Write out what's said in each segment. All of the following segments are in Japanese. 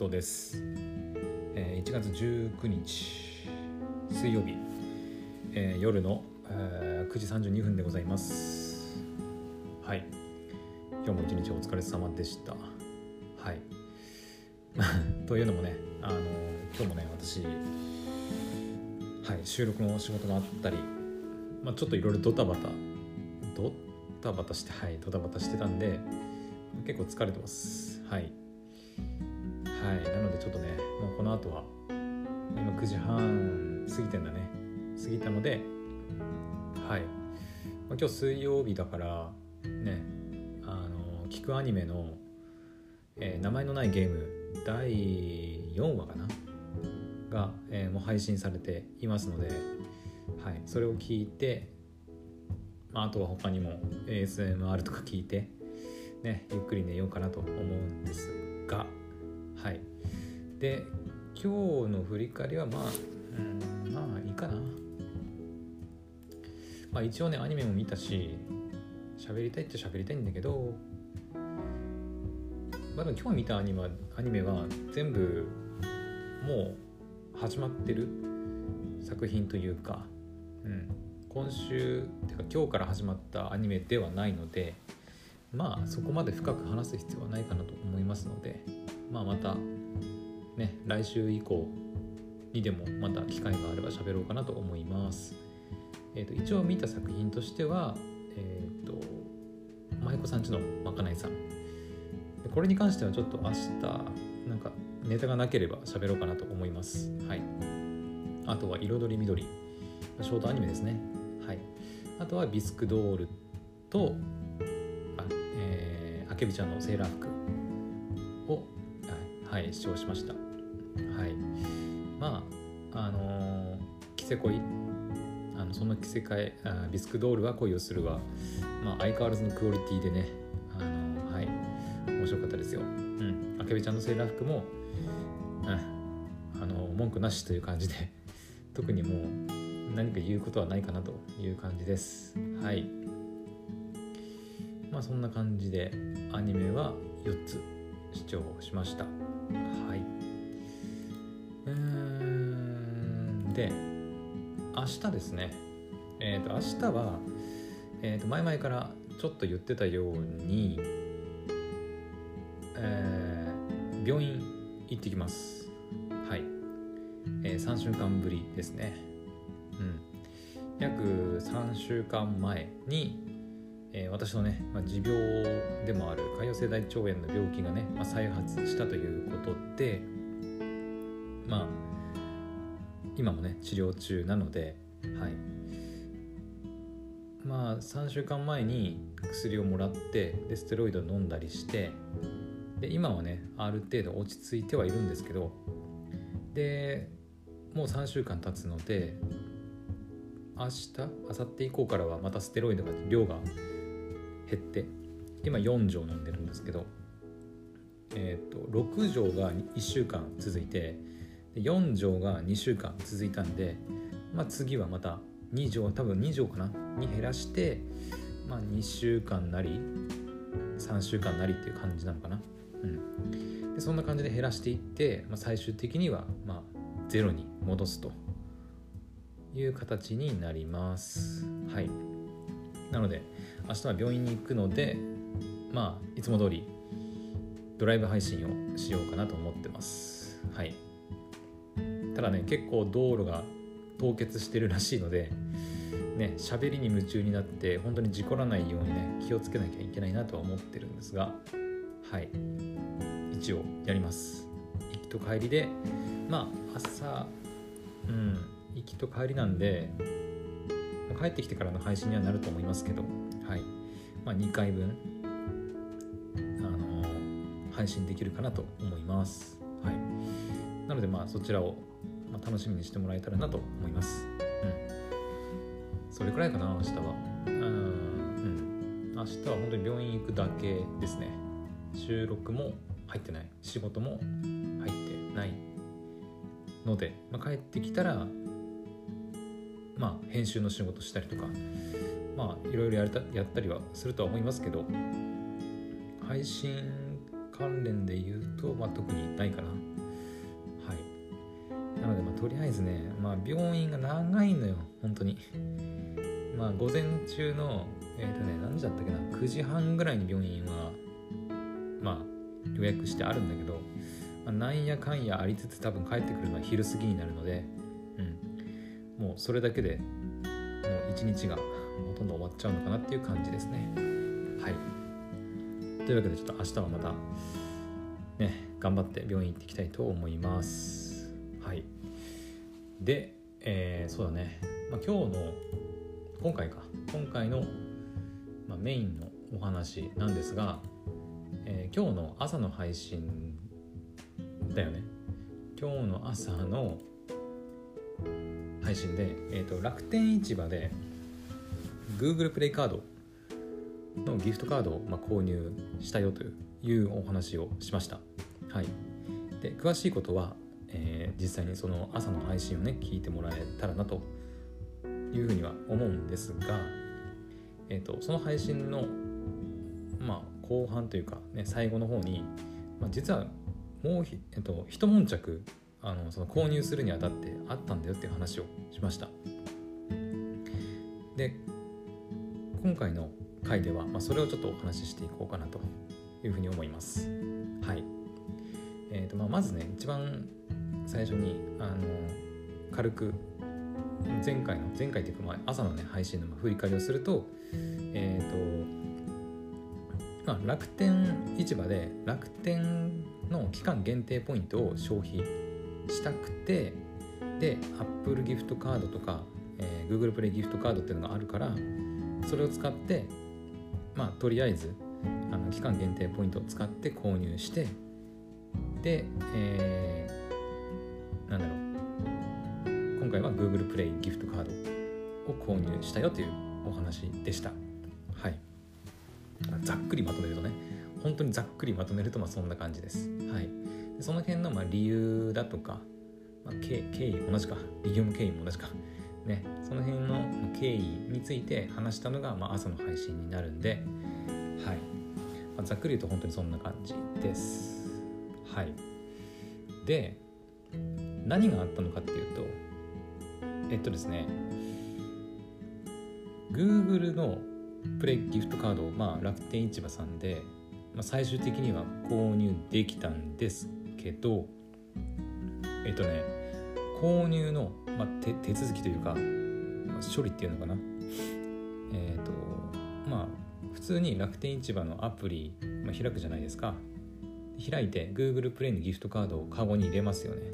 藤です、えー、1月19日水曜日、えー、夜の、えー、9時32分でございます。はい。今日も一日お疲れ様でした。はい。というのもねあの今日もね私はい収録の仕事があったり、まあ、ちょっといろいろドタバタドタバタしてはいドタバタしてたんで結構疲れてます。はい。はいなのでちょっとねもうこの後は今9時半過ぎてんだね。過ぎたのではい、まあ、今日水曜日だからねあの聞くアニメの、えー、名前のないゲーム第4話かな？が、えー、もう配信されていますので、はい、それを聞いて、まあ、あとは他にも ASMR とか聞いて、ね、ゆっくり寝ようかなと思うんですがはい。で今日の振り返りはまあうんまあいいかな。まあ一応ねアニメも見たし喋りたいっちゃ喋りたいんだけどまだ今日見たアニメアニメは全部もう始まってる作品というか、うん、今週てか今日から始まったアニメではないのでまあそこまで深く話す必要はないかなと思いますのでまあ、またね来週以降にでもまた機会があれば喋ろうかなと思います。えーと、一応見た作品としては、えっ、ー、と舞妓さんちのまかないさんこれに関してはちょっと明日なんかネタがなければ喋ろうかなと思います。はい。あとは彩り緑ショートアニメですね。はい。あとはビスクドールとあ、えー、あけびちゃんのセーラー服視聴しました。はい。まああのー、着せ恋あのその着せ替えあビスクドールは恋をするは、まあ、相変わらずのクオリティでね。あのー、はい。面白かったですよ。うん。あけびちゃんのセーラー服も、うん、あのー、文句なしという感じで。特にもう何か言うことはないかなという感じです。はい。まあそんな感じでアニメは4つ視聴しました。はい。うんで明日ですね。えっ、ー、と明日は、えー、と前々からちょっと言ってたように、えー、病院行ってきます。はい、えー、3週間ぶりですね。うん。約3週間前にえー、私のね、まあ、持病でもある潰瘍性大腸炎の病気がね、まあ、再発したということでまあ今もね治療中なのではい。まあ3週間前に薬をもらってでステロイド飲んだりしてで今はねある程度落ち着いてはいるんですけどでもう3週間経つので明日明後日以降からはまたステロイドが量が減って今4錠飲んでるんですけど、えーと、6錠が1週間続いて4錠が2週間続いたんで、まあ、次はまた2錠多分2錠かなに減らして、まあ、2週間なり3週間なりっていう感じなのかな、うん、でそんな感じで減らしていって、まあ、最終的にはまあゼロに戻すという形になります。はい。なので明日は病院に行くのでまあいつも通りドライブ配信をしようかなと思ってます。はい。ただね結構道路が凍結してるらしいのでね喋りに夢中になって本当に事故らないようにね気をつけなきゃいけないなとは思ってるんですがはい。一応やります。行きと帰りでまあ朝うん行きと帰りなんで帰ってきてからの配信にはなると思いますけど、はいまあ、2回分、あのー、配信できるかなと思います。はい、なので、まあ、そちらを、まあ、楽しみにしてもらえたらなと思います。うん、それくらいかな、明日は。うん、明日は本当に病院行くだけですね。収録も入ってない、仕事も入ってないので、まあ、帰ってきたらまあ、編集の仕事したりとかまあいろいろやたやったりはするとは思いますけど配信関連で言うと、まあ、特にないかな。はい。なのでまあとりあえずね、まあ、病院が長いのよ本当に。まあ午前中のえっ、ー、とね何時だったっけな9時半ぐらいに病院はまあ予約してあるんだけど、まあ、なんやかんやありつつ多分帰ってくるのは昼過ぎになるので、うん、もうそれだけでもう一日がほとんど終わっちゃうのかなっていう感じですね。はい。というわけでちょっと明日はまたね頑張って病院行っていきたいと思います。はい。で、えー、そうだね、まあ、今日の今回か。今回の、まあ、メインのお話なんですが、えー、今日の朝の配信だよね。今日の朝の配信で、えーと、楽天市場で Google プレイカードのギフトカードを、まあ、購入したよというお話をしました。はい、で詳しいことは、えー、実際にその朝の配信をね聞いてもらえたらなというふうには思うんですが、えーと、その配信の、まあ、後半というか、ね、最後の方に、まあ、実はもうひ、えーと、一悶着あのその購入するにあたってあったんだよっていう話をしました。で今回の回では、まあ、それをちょっとお話ししていこうかなというふうに思います。はい。えーとまあ、まずね一番最初にあの軽く前回の前回というかまあ朝のね配信の振り返りをするとえっ、ー、と、まあ、楽天市場で楽天の期間限定ポイントを消費したくてで Apple ギフトカードとか、えー、Google プレイギフトカードっていうのがあるからそれを使ってまあとりあえずあの期間限定ポイントを使って購入してで、えー、なんだろう今回は Google プレイギフトカードを購入したよというお話でした。はい。ざっくりまとめるとね、本当にざっくりまとめるとまあそんな感じです。はい。その辺のまあ理由だとか、まあ、経経緯同じか、理由も経緯も同じか、ね、その辺の経緯について話したのがまあ朝の配信になるんで、はい。まあ、ざっくり言うと本当にそんな感じです。はい。で、何があったのかっていうと、えっとですね Google のプレイギフトカードを、まあ、楽天市場さんで、まあ、最終的には購入できたんですけどえっとね購入の、まあ、手手続きというか、まあ、処理っていうのかな。えっ、とまあ普通に楽天市場のアプリ、まあ、開くじゃないですか。開いて Google プレイのギフトカードをカゴに入れますよね。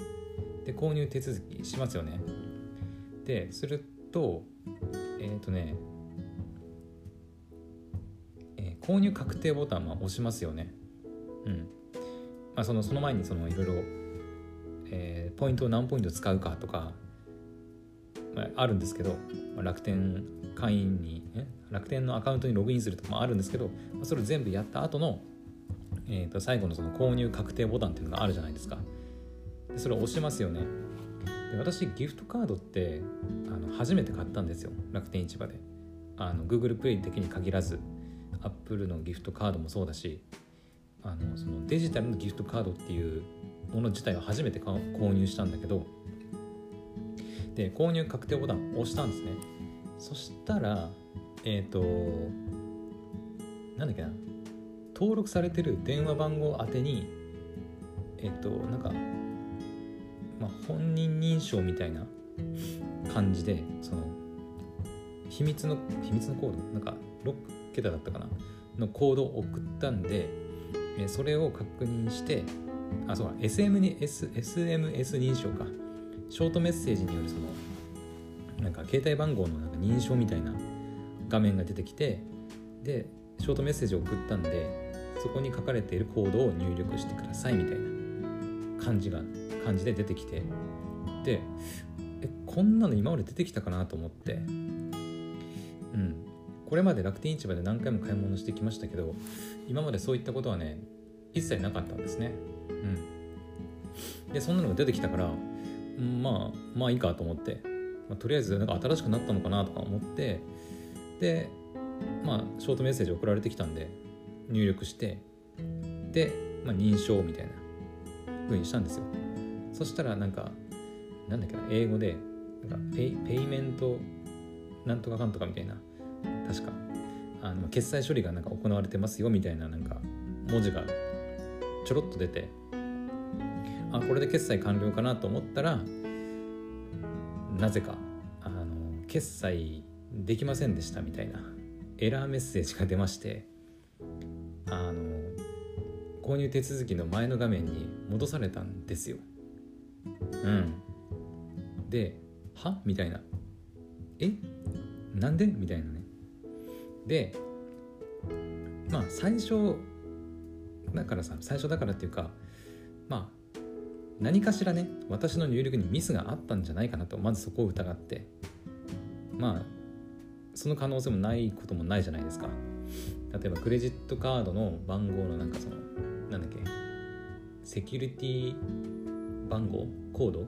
で購入手続きしますよね。でするとえっ、ー、とね、えー、購入確定ボタンは押しますよね。うん。まあそのその前にそのいろいろえー、ポイントを何ポイント使うかとか、まあ、あるんですけど、まあ、楽天会員に、ね、楽天のアカウントにログインするとかもあるんですけど、まあ、それを全部やった後の、えー、と最後のその購入確定ボタンっていうのがあるじゃないですか。でそれを押しますよね。で私ギフトカードってあの初めて買ったんですよ。楽天市場で。あの Google プレイ的に限らず Apple のギフトカードもそうだしあのそのデジタルのギフトカードっていうもの自体を初めて購入したんだけどで購入確定ボタンを押したんですね。そしたらえっ、ー、となんだっけな登録されてる電話番号宛てにえっ、ー、となんかまあ、本人認証みたいな感じでその秘密の秘密のコードなんか6桁だったかなのコードを送ったんで、えそれを確認してあそうか SMS, SMS 認証か。ショートメッセージによるそのなんか携帯番号のなんか認証みたいな画面が出てきてでショートメッセージを送ったんでそこに書かれているコードを入力してくださいみたいな感じが感じで出てきて。でえこんなの今まで出てきたかなと思って。これまで楽天市場で何回も買い物してきましたけど今までそういったことはね一切なかったんですね。うん。でそんなのが出てきたからまあまあいいかと思って、まあ、とりあえずなんか新しくなったのかなとか思ってでまあショートメッセージ送られてきたんで入力してで、まあ、認証みたいな風にしたんですよ。そしたらなんかなんだっけな英語でなんかペイペイメントなんとかかんとかみたいな確かあの決済処理がなんか行われてますよみたいななんか文字がちょろっと出てあこれで決済完了かなと思ったらなぜかあの決済できませんでしたみたいなエラーメッセージが出ましてあの購入手続きの前の画面に戻されたんですよ。うん。で、は？みたいな。え？なんで？みたいな。で、まあ最初だからさ、最初だからっていうか、まあ何かしらね、私の入力にミスがあったんじゃないかなと、まずそこを疑って、まあその可能性もないこともないじゃないですか。例えばクレジットカードの番号のなんかそのなんだっけセキュリティ番号コード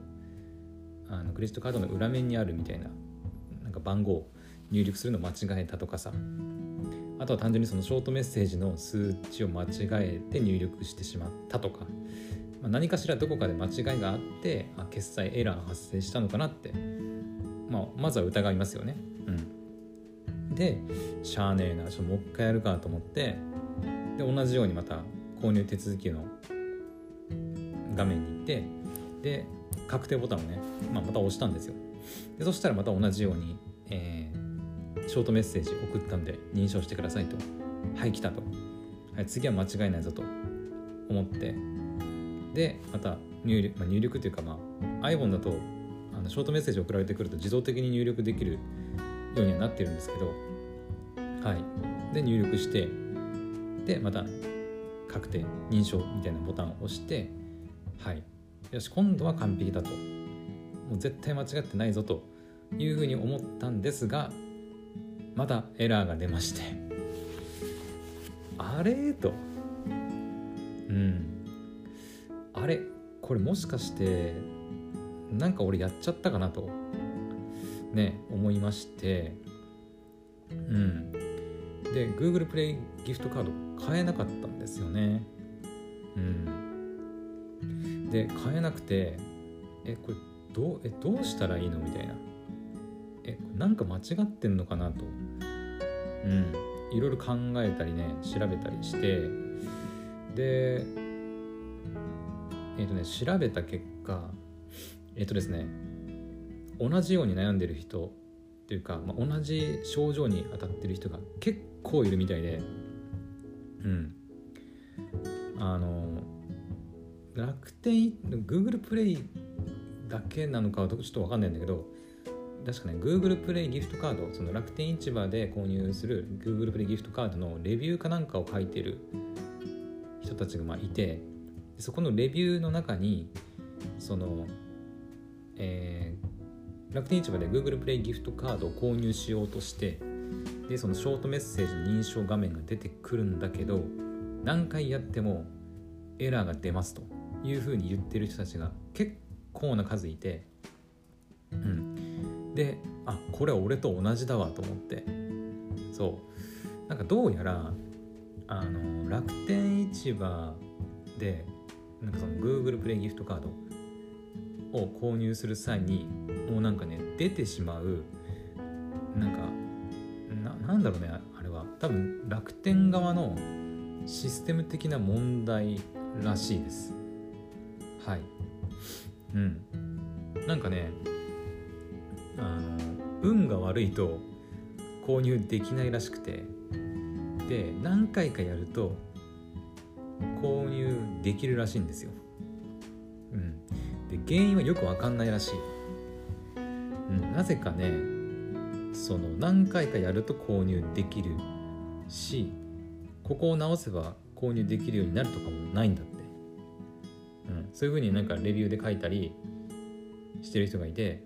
あのクレジットカードの裏面にあるみたいななんか番号入力するの間違えたとかさ。あとは単純にそのショートメッセージの数値を間違えて入力してしまったとか、まあ、何かしらどこかで間違いがあってあ決済エラー発生したのかなって、まあ、まずは疑いますよね。うん、でしゃあねえなちょもう一回やるかと思って。で同じようにまた購入手続きの画面に行って。で確定ボタンをね、まあ、また押したんですよ。でそしたらまた同じように、えー、ショートメッセージ送ったんで認証してくださいと。はい来たと、はい、次は間違いないぞと。思って。でまた入力,、まあ、入力というか、まあ、iPhone だとあのショートメッセージ送られてくると自動的に入力できるようにはなってるんですけど。はい。で入力して。でまた確定認証みたいなボタンを押して。はい。よし今度は完璧だと。もう絶対間違ってないぞというふうに思ったんですがまたエラーが出まして。あれ？と。うん。あれ？これもしかしてなんか俺やっちゃったかなと。ね思いまして。うん。で Google プレイギフトカード買えなかったんですよね。うん。で買えなくてえこれどうえどうしたらいいの？みたいな。えなんか間違ってんのかなと。うん。いろいろ考えたりね調べたりして。でえっ、とね調べた結果えっ、とですね同じように悩んでる人っていうか、まあ、同じ症状に当たってる人が結構いるみたいで。うん。あの楽天 Google プレイだけなのかはちょっと分かんないんだけど確かね Google プレイギフトカードその楽天市場で購入する Google プレイギフトカードのレビューかなんかを書いてる人たちがまあいてそこのレビューの中にその、えー、楽天市場で Google プレイギフトカードを購入しようとしてでそのショートメッセージの認証画面が出てくるんだけど何回やってもエラーが出ますというふうに言ってる人たちが結構な数いて、うん、であこれは俺と同じだわと思って。そう。なんかどうやらあの楽天市場でなんかその Google プレイギフトカードを購入する際にもうなんかね出てしまうなんかななんだろうねあれは。多分楽天側のシステム的な問題らしいです。はい。うん。なんかねあの運が悪いと購入できないらしくて。で何回かやると購入できるらしいんですよ。うん。で原因はよく分かんないらしい、うん、なぜかねその何回かやると購入できるしここを直せば購入できるようになるとかもないんだって、うん、そういうふうになんかレビューで書いたりしてる人がいて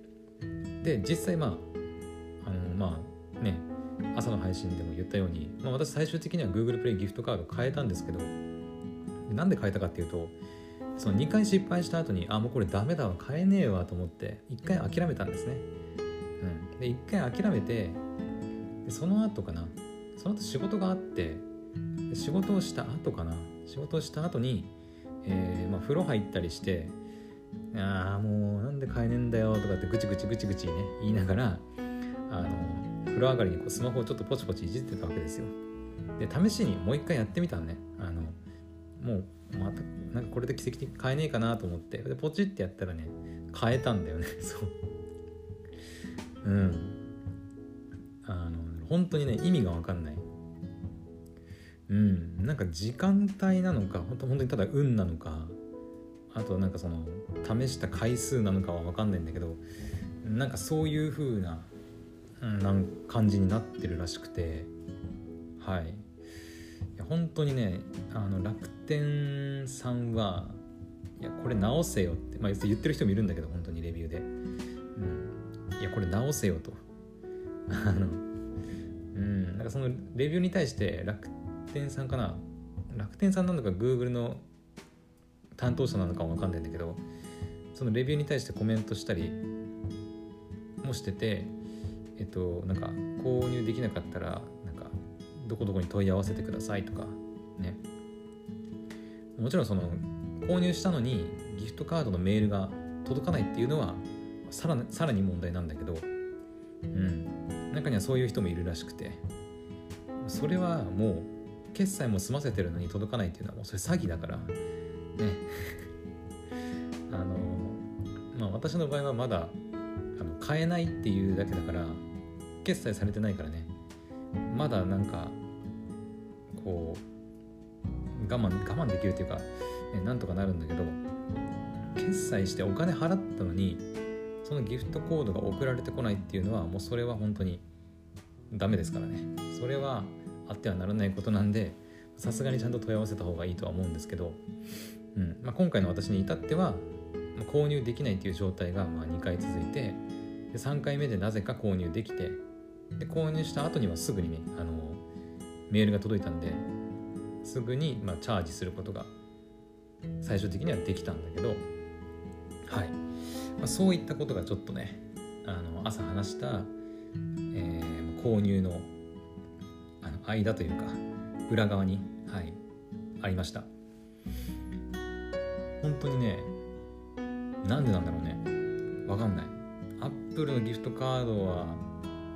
で実際まああのまあね朝の配信でも言ったように、まあ、私最終的には Google プレイギフトカード変えたんですけどなんで変えたかっていうとその2回失敗した後にあもうこれダメだわ変えねえわと思って1回諦めたんですね、うん、で1回諦めてでその後かなその後仕事があって仕事をした後かな仕事をした後に、えーまあ、風呂入ったりして「ああもうなんで買えねえんだよ」とかってぐちぐちぐちぐちね言いながらあの風呂上がりにこうスマホをちょっとポチポチいじってたわけですよ。で試しにもう一回やってみたのね。あのもうまたなんかこれで奇跡的に買えねえかなと思って。でポチってやったらね買えたんだよね。そう。うん。あの本当にね意味が分かんない。うん。なんか時間帯なのか本当本当にただ運なのか。あとなんかその試した回数なのかは分かんないんだけどなんかそういう風な、う、なん感じになってるらしくてはい。いや本当にねあの楽天さんはいやこれ直せよって、まあ、言ってる人もいるんだけど本当にレビューで、うん、いやこれ直せよと。あのうん。なんかそのレビューに対して楽天さんかな。楽天さんなのか Google の担当者なのかも分かんないんだけどそのレビューに対してコメントしたりもしててえっとなんか購入できなかったらなんかどこどこに問い合わせてくださいとかね。もちろんその購入したのにギフトカードのメールが届かないっていうのはさらさらに問題なんだけどうん。中にはそういう人もいるらしくて。それはもう決済も済ませてるのに届かないっていうのはもうそれ詐欺だから。ね。あのまあ私の場合はまだあの買えないっていうだけだから決済されてないからね。まだなんかこう我慢我慢できるっていうか、ね、なんとかなるんだけど決済してお金払ったのにそのギフトコードが送られてこないっていうのはもうそれは本当にダメですからね。それはあってはならないことなんでさすがにちゃんと問い合わせた方がいいとは思うんですけど、うん。まあ、今回の私に至っては、ま購入できないっていう状態がまあ2回続いてで3回目でなぜか購入できてで購入した後にはすぐにねあのメールが届いたんですぐにまあチャージすることが最終的にはできたんだけどはい、まあ、そういったことがちょっとねあの朝話した、えー、購入のあの間というか裏側に、はい、ありました。本当にねなんでなんだろうね。わかんない。アップルのギフトカードは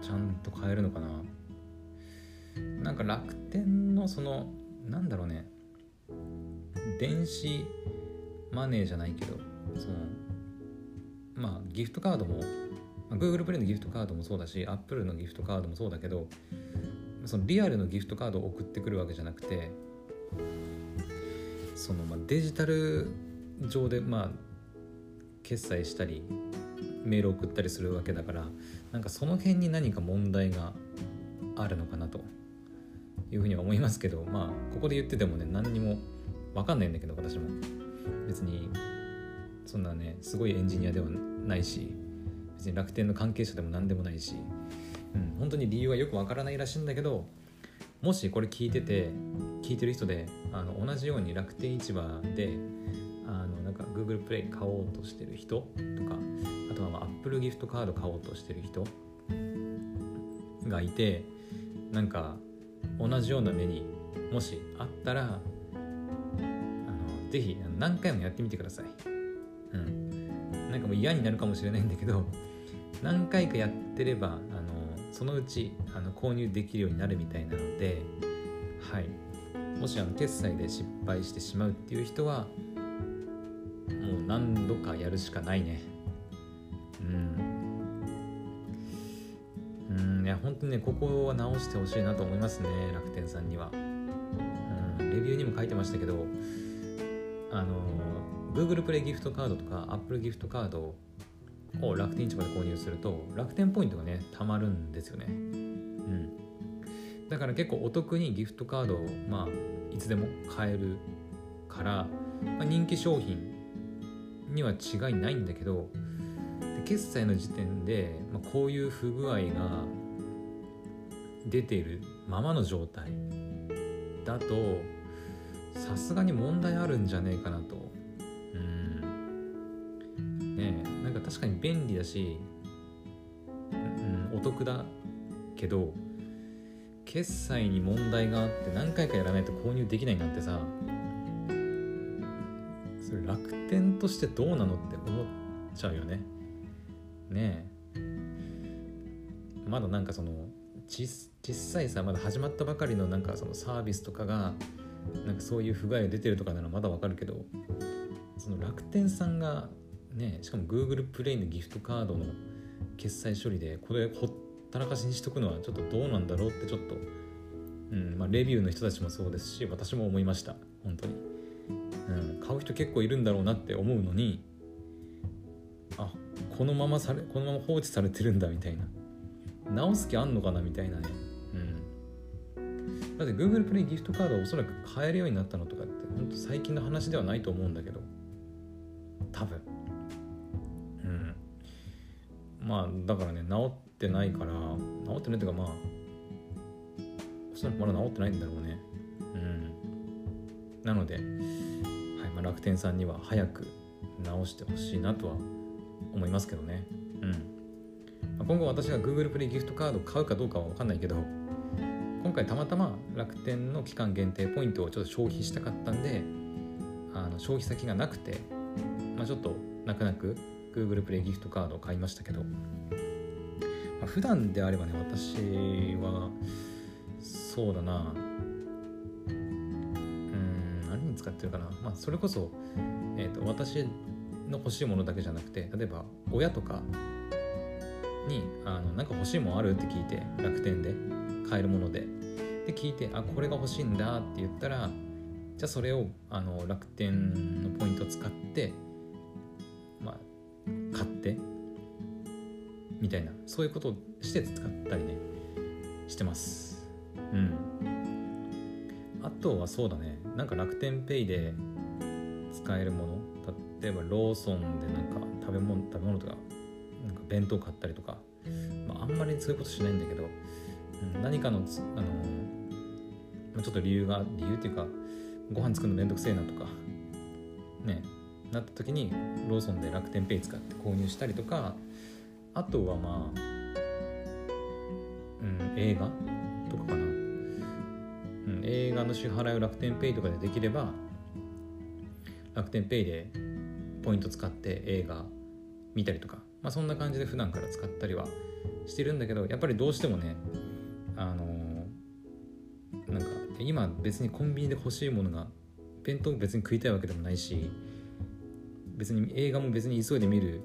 ちゃんと買えるのかな。なんか楽天のそのなんだろうね。電子マネーじゃないけどそのまあギフトカードも、Google プレイのギフトカードもそうだし Apple のギフトカードもそうだけどそのリアルのギフトカードを送ってくるわけじゃなくてそのまあデジタル上でまあ決済したりメール送ったりするわけだからなんかその辺に何か問題があるのかなというふうには思いますけどまあここで言っててもね何にも分かんないんだけど私も。別にそんなねすごいエンジニアではないし別に楽天の関係者でも何でもないしうん、本当に理由はよくわからないらしいんだけどもしこれ聞いてて聞いてる人であの同じように楽天市場でか Google プレイ買おうとしてる人とかあとはまあ Apple ギフトカード買おうとしてる人がいてなんか同じような目にもしあったらあのぜひ何回もやってみてください。うん、なんかもう嫌になるかもしれないんだけど何回かやってればあのそのうちあの購入できるようになるみたいなので、はい、もしあの決済で失敗してしまうっていう人はもう何度かやるしかないね。うん。うん。いや本当にねここは直してほしいなと思いますね楽天さんには。うん。レビューにも書いてましたけどあの Google プレイギフトカードとか Apple ギフトカードを楽天市場で購入すると楽天ポイントがねたまるんですよね。うん。だから結構お得にギフトカードをまあいつでも買えるから、まあ、人気商品には違いないんだけど決済の時点で、まあ、こういう不具合が出ているままの状態だとさすがに問題あるんじゃねえかなと。ねえ何か確かに便利だし、うん、お得だけど決済に問題があって何回かやらないと購入できないなんてさそれ楽としてどうなのって思っちゃうよね。ねえ。まだなんかその実際さまだ始まったばかりのなんかそのサービスとかがなんかそういう不具合が出てるとかならまだわかるけどその楽天さんがねしかも Google プレイのギフトカードの決済処理でこれほったらかしにしとくのはちょっとどうなんだろうってちょっと、うんまあ、レビューの人たちもそうですし私も思いました。本当に、うん、買う人結構いるんだろうなって思うのにあこのままされこのまま放置されてるんだみたいな。直す気あんのかなみたいなね。うん。だって Google プレイギフトカードはおそらく買えるようになったのとかって本当最近の話ではないと思うんだけど。多分。うん。まあだからね治ってないから治ってないっていうかまあおそらくまだ治ってないんだろうね。うん。なので、まあ、楽天さんには早く直してほしいなとは思いますけどね。うん、まあ、今後私が Google プレイギフトカード買うかどうかは分かんないけど今回たまたま楽天の期間限定ポイントをちょっと消費したかったんであの消費先がなくてまあ、ちょっと泣く泣く Google プレイギフトカードを買いましたけど、まあ、普段であればね私はそうだな。何に使ってるかな、まあ、それこそ、えーと、私の欲しいものだけじゃなくて例えば親とかにあのなんか欲しいもんある？って聞いて楽天で買えるもので。で聞いてあこれが欲しいんだって言ったらじゃあそれをあの楽天のポイントを使ってまあ買ってみたいな。そういうことをして使ったりねしてます。うん。あとはそうだね。なんか楽天ペイで使えるもの例えばローソンでなんか食べ物食べ物とかなんか弁当買ったりとか、まあ、あんまりそういうことしないんだけど、何かのあのちょっと理由が理由っていうかご飯作るのめんどくせえなとかねなった時にローソンで楽天ペイ使って購入したりとかあとはまあ、うん、映画とかかな、うん、映画の支払いを楽天ペイとかでできれば楽天ペイでポイント使って映画見たりとか、まあ、そんな感じで普段から使ったりはしてるんだけどやっぱりどうしてもねあのー、なんか今別にコンビニで欲しいものが弁当別に食いたいわけでもないし別に映画も別に急いで見る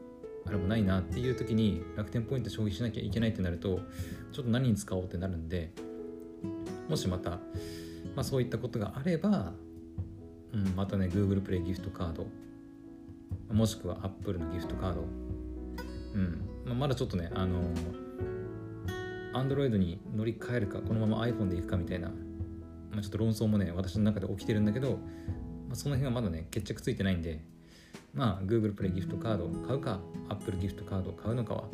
あれもないなっていう時に楽天ポイント消費しなきゃいけないってなるとちょっと何に使おうってなるんでもしまた、まあ、そういったことがあれば、うん、またね Google プレイギフトカードもしくは Apple のギフトカード、うんまあ、まだちょっとねあの Android に乗り換えるかこのまま iPhone でいくかみたいな、まあ、ちょっと論争もね私の中で起きてるんだけど、まあ、その辺はまだね決着ついてないんでまあ Google プレイギフトカードを買うか Apple ギフトカードを買うのかは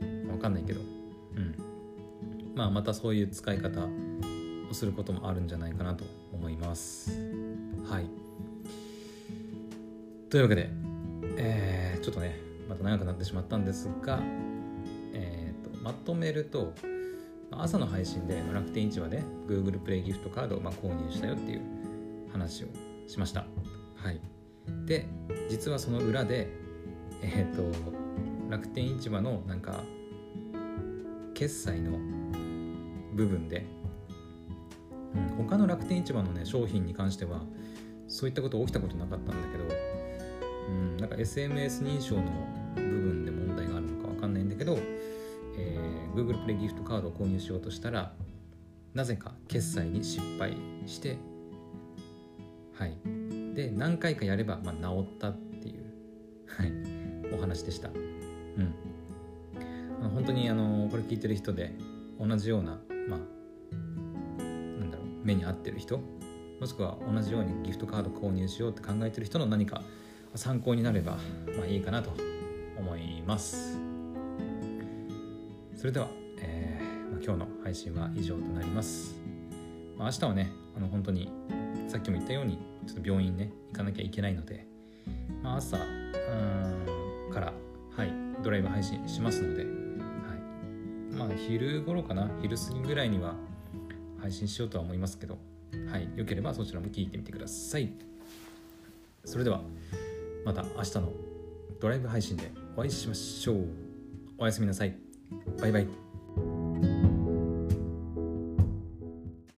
分かんないけど、うん、まあまたそういう使い方することもあるんじゃないかなと思います。はい。というわけで、えー、ちょっとねまた長くなってしまったんですが、えーと、まとめると朝の配信で楽天市場で Google プレイギフトカードをま購入したよっていう話をしました。はい。で実はその裏でえっ、ー、と楽天市場のなんか決済の部分で、うん、他の楽天市場のね商品に関してはそういったこと起きたことなかったんだけど、うん、なんか SMS 認証の部分で問題があるのかわかんないんだけど、えー、Google プレイギフトカードを購入しようとしたらなぜか決済に失敗してはいで何回かやれば、まあ、治ったっていう、はい、お話でした。うん本当にあのこれ聞いてる人で同じような、まあ、目に合ってる人もしくは同じようにギフトカード購入しようって考えてる人の何か参考になれば、まあ、いいかなと思います。それでは、えーまあ、今日の配信は以上となります、まあ、明日はねあの本当にさっきも言ったようにちょっと病院ね行かなきゃいけないので、まあ、朝からはいドライブ配信しますので、はい、まあ昼頃かな？昼過ぎぐらいには配信しようとは思いますけどはいよければそちらも聞いてみてください。それではまた明日のドライブ配信でお会いしましょう。おやすみなさい。バイバイ。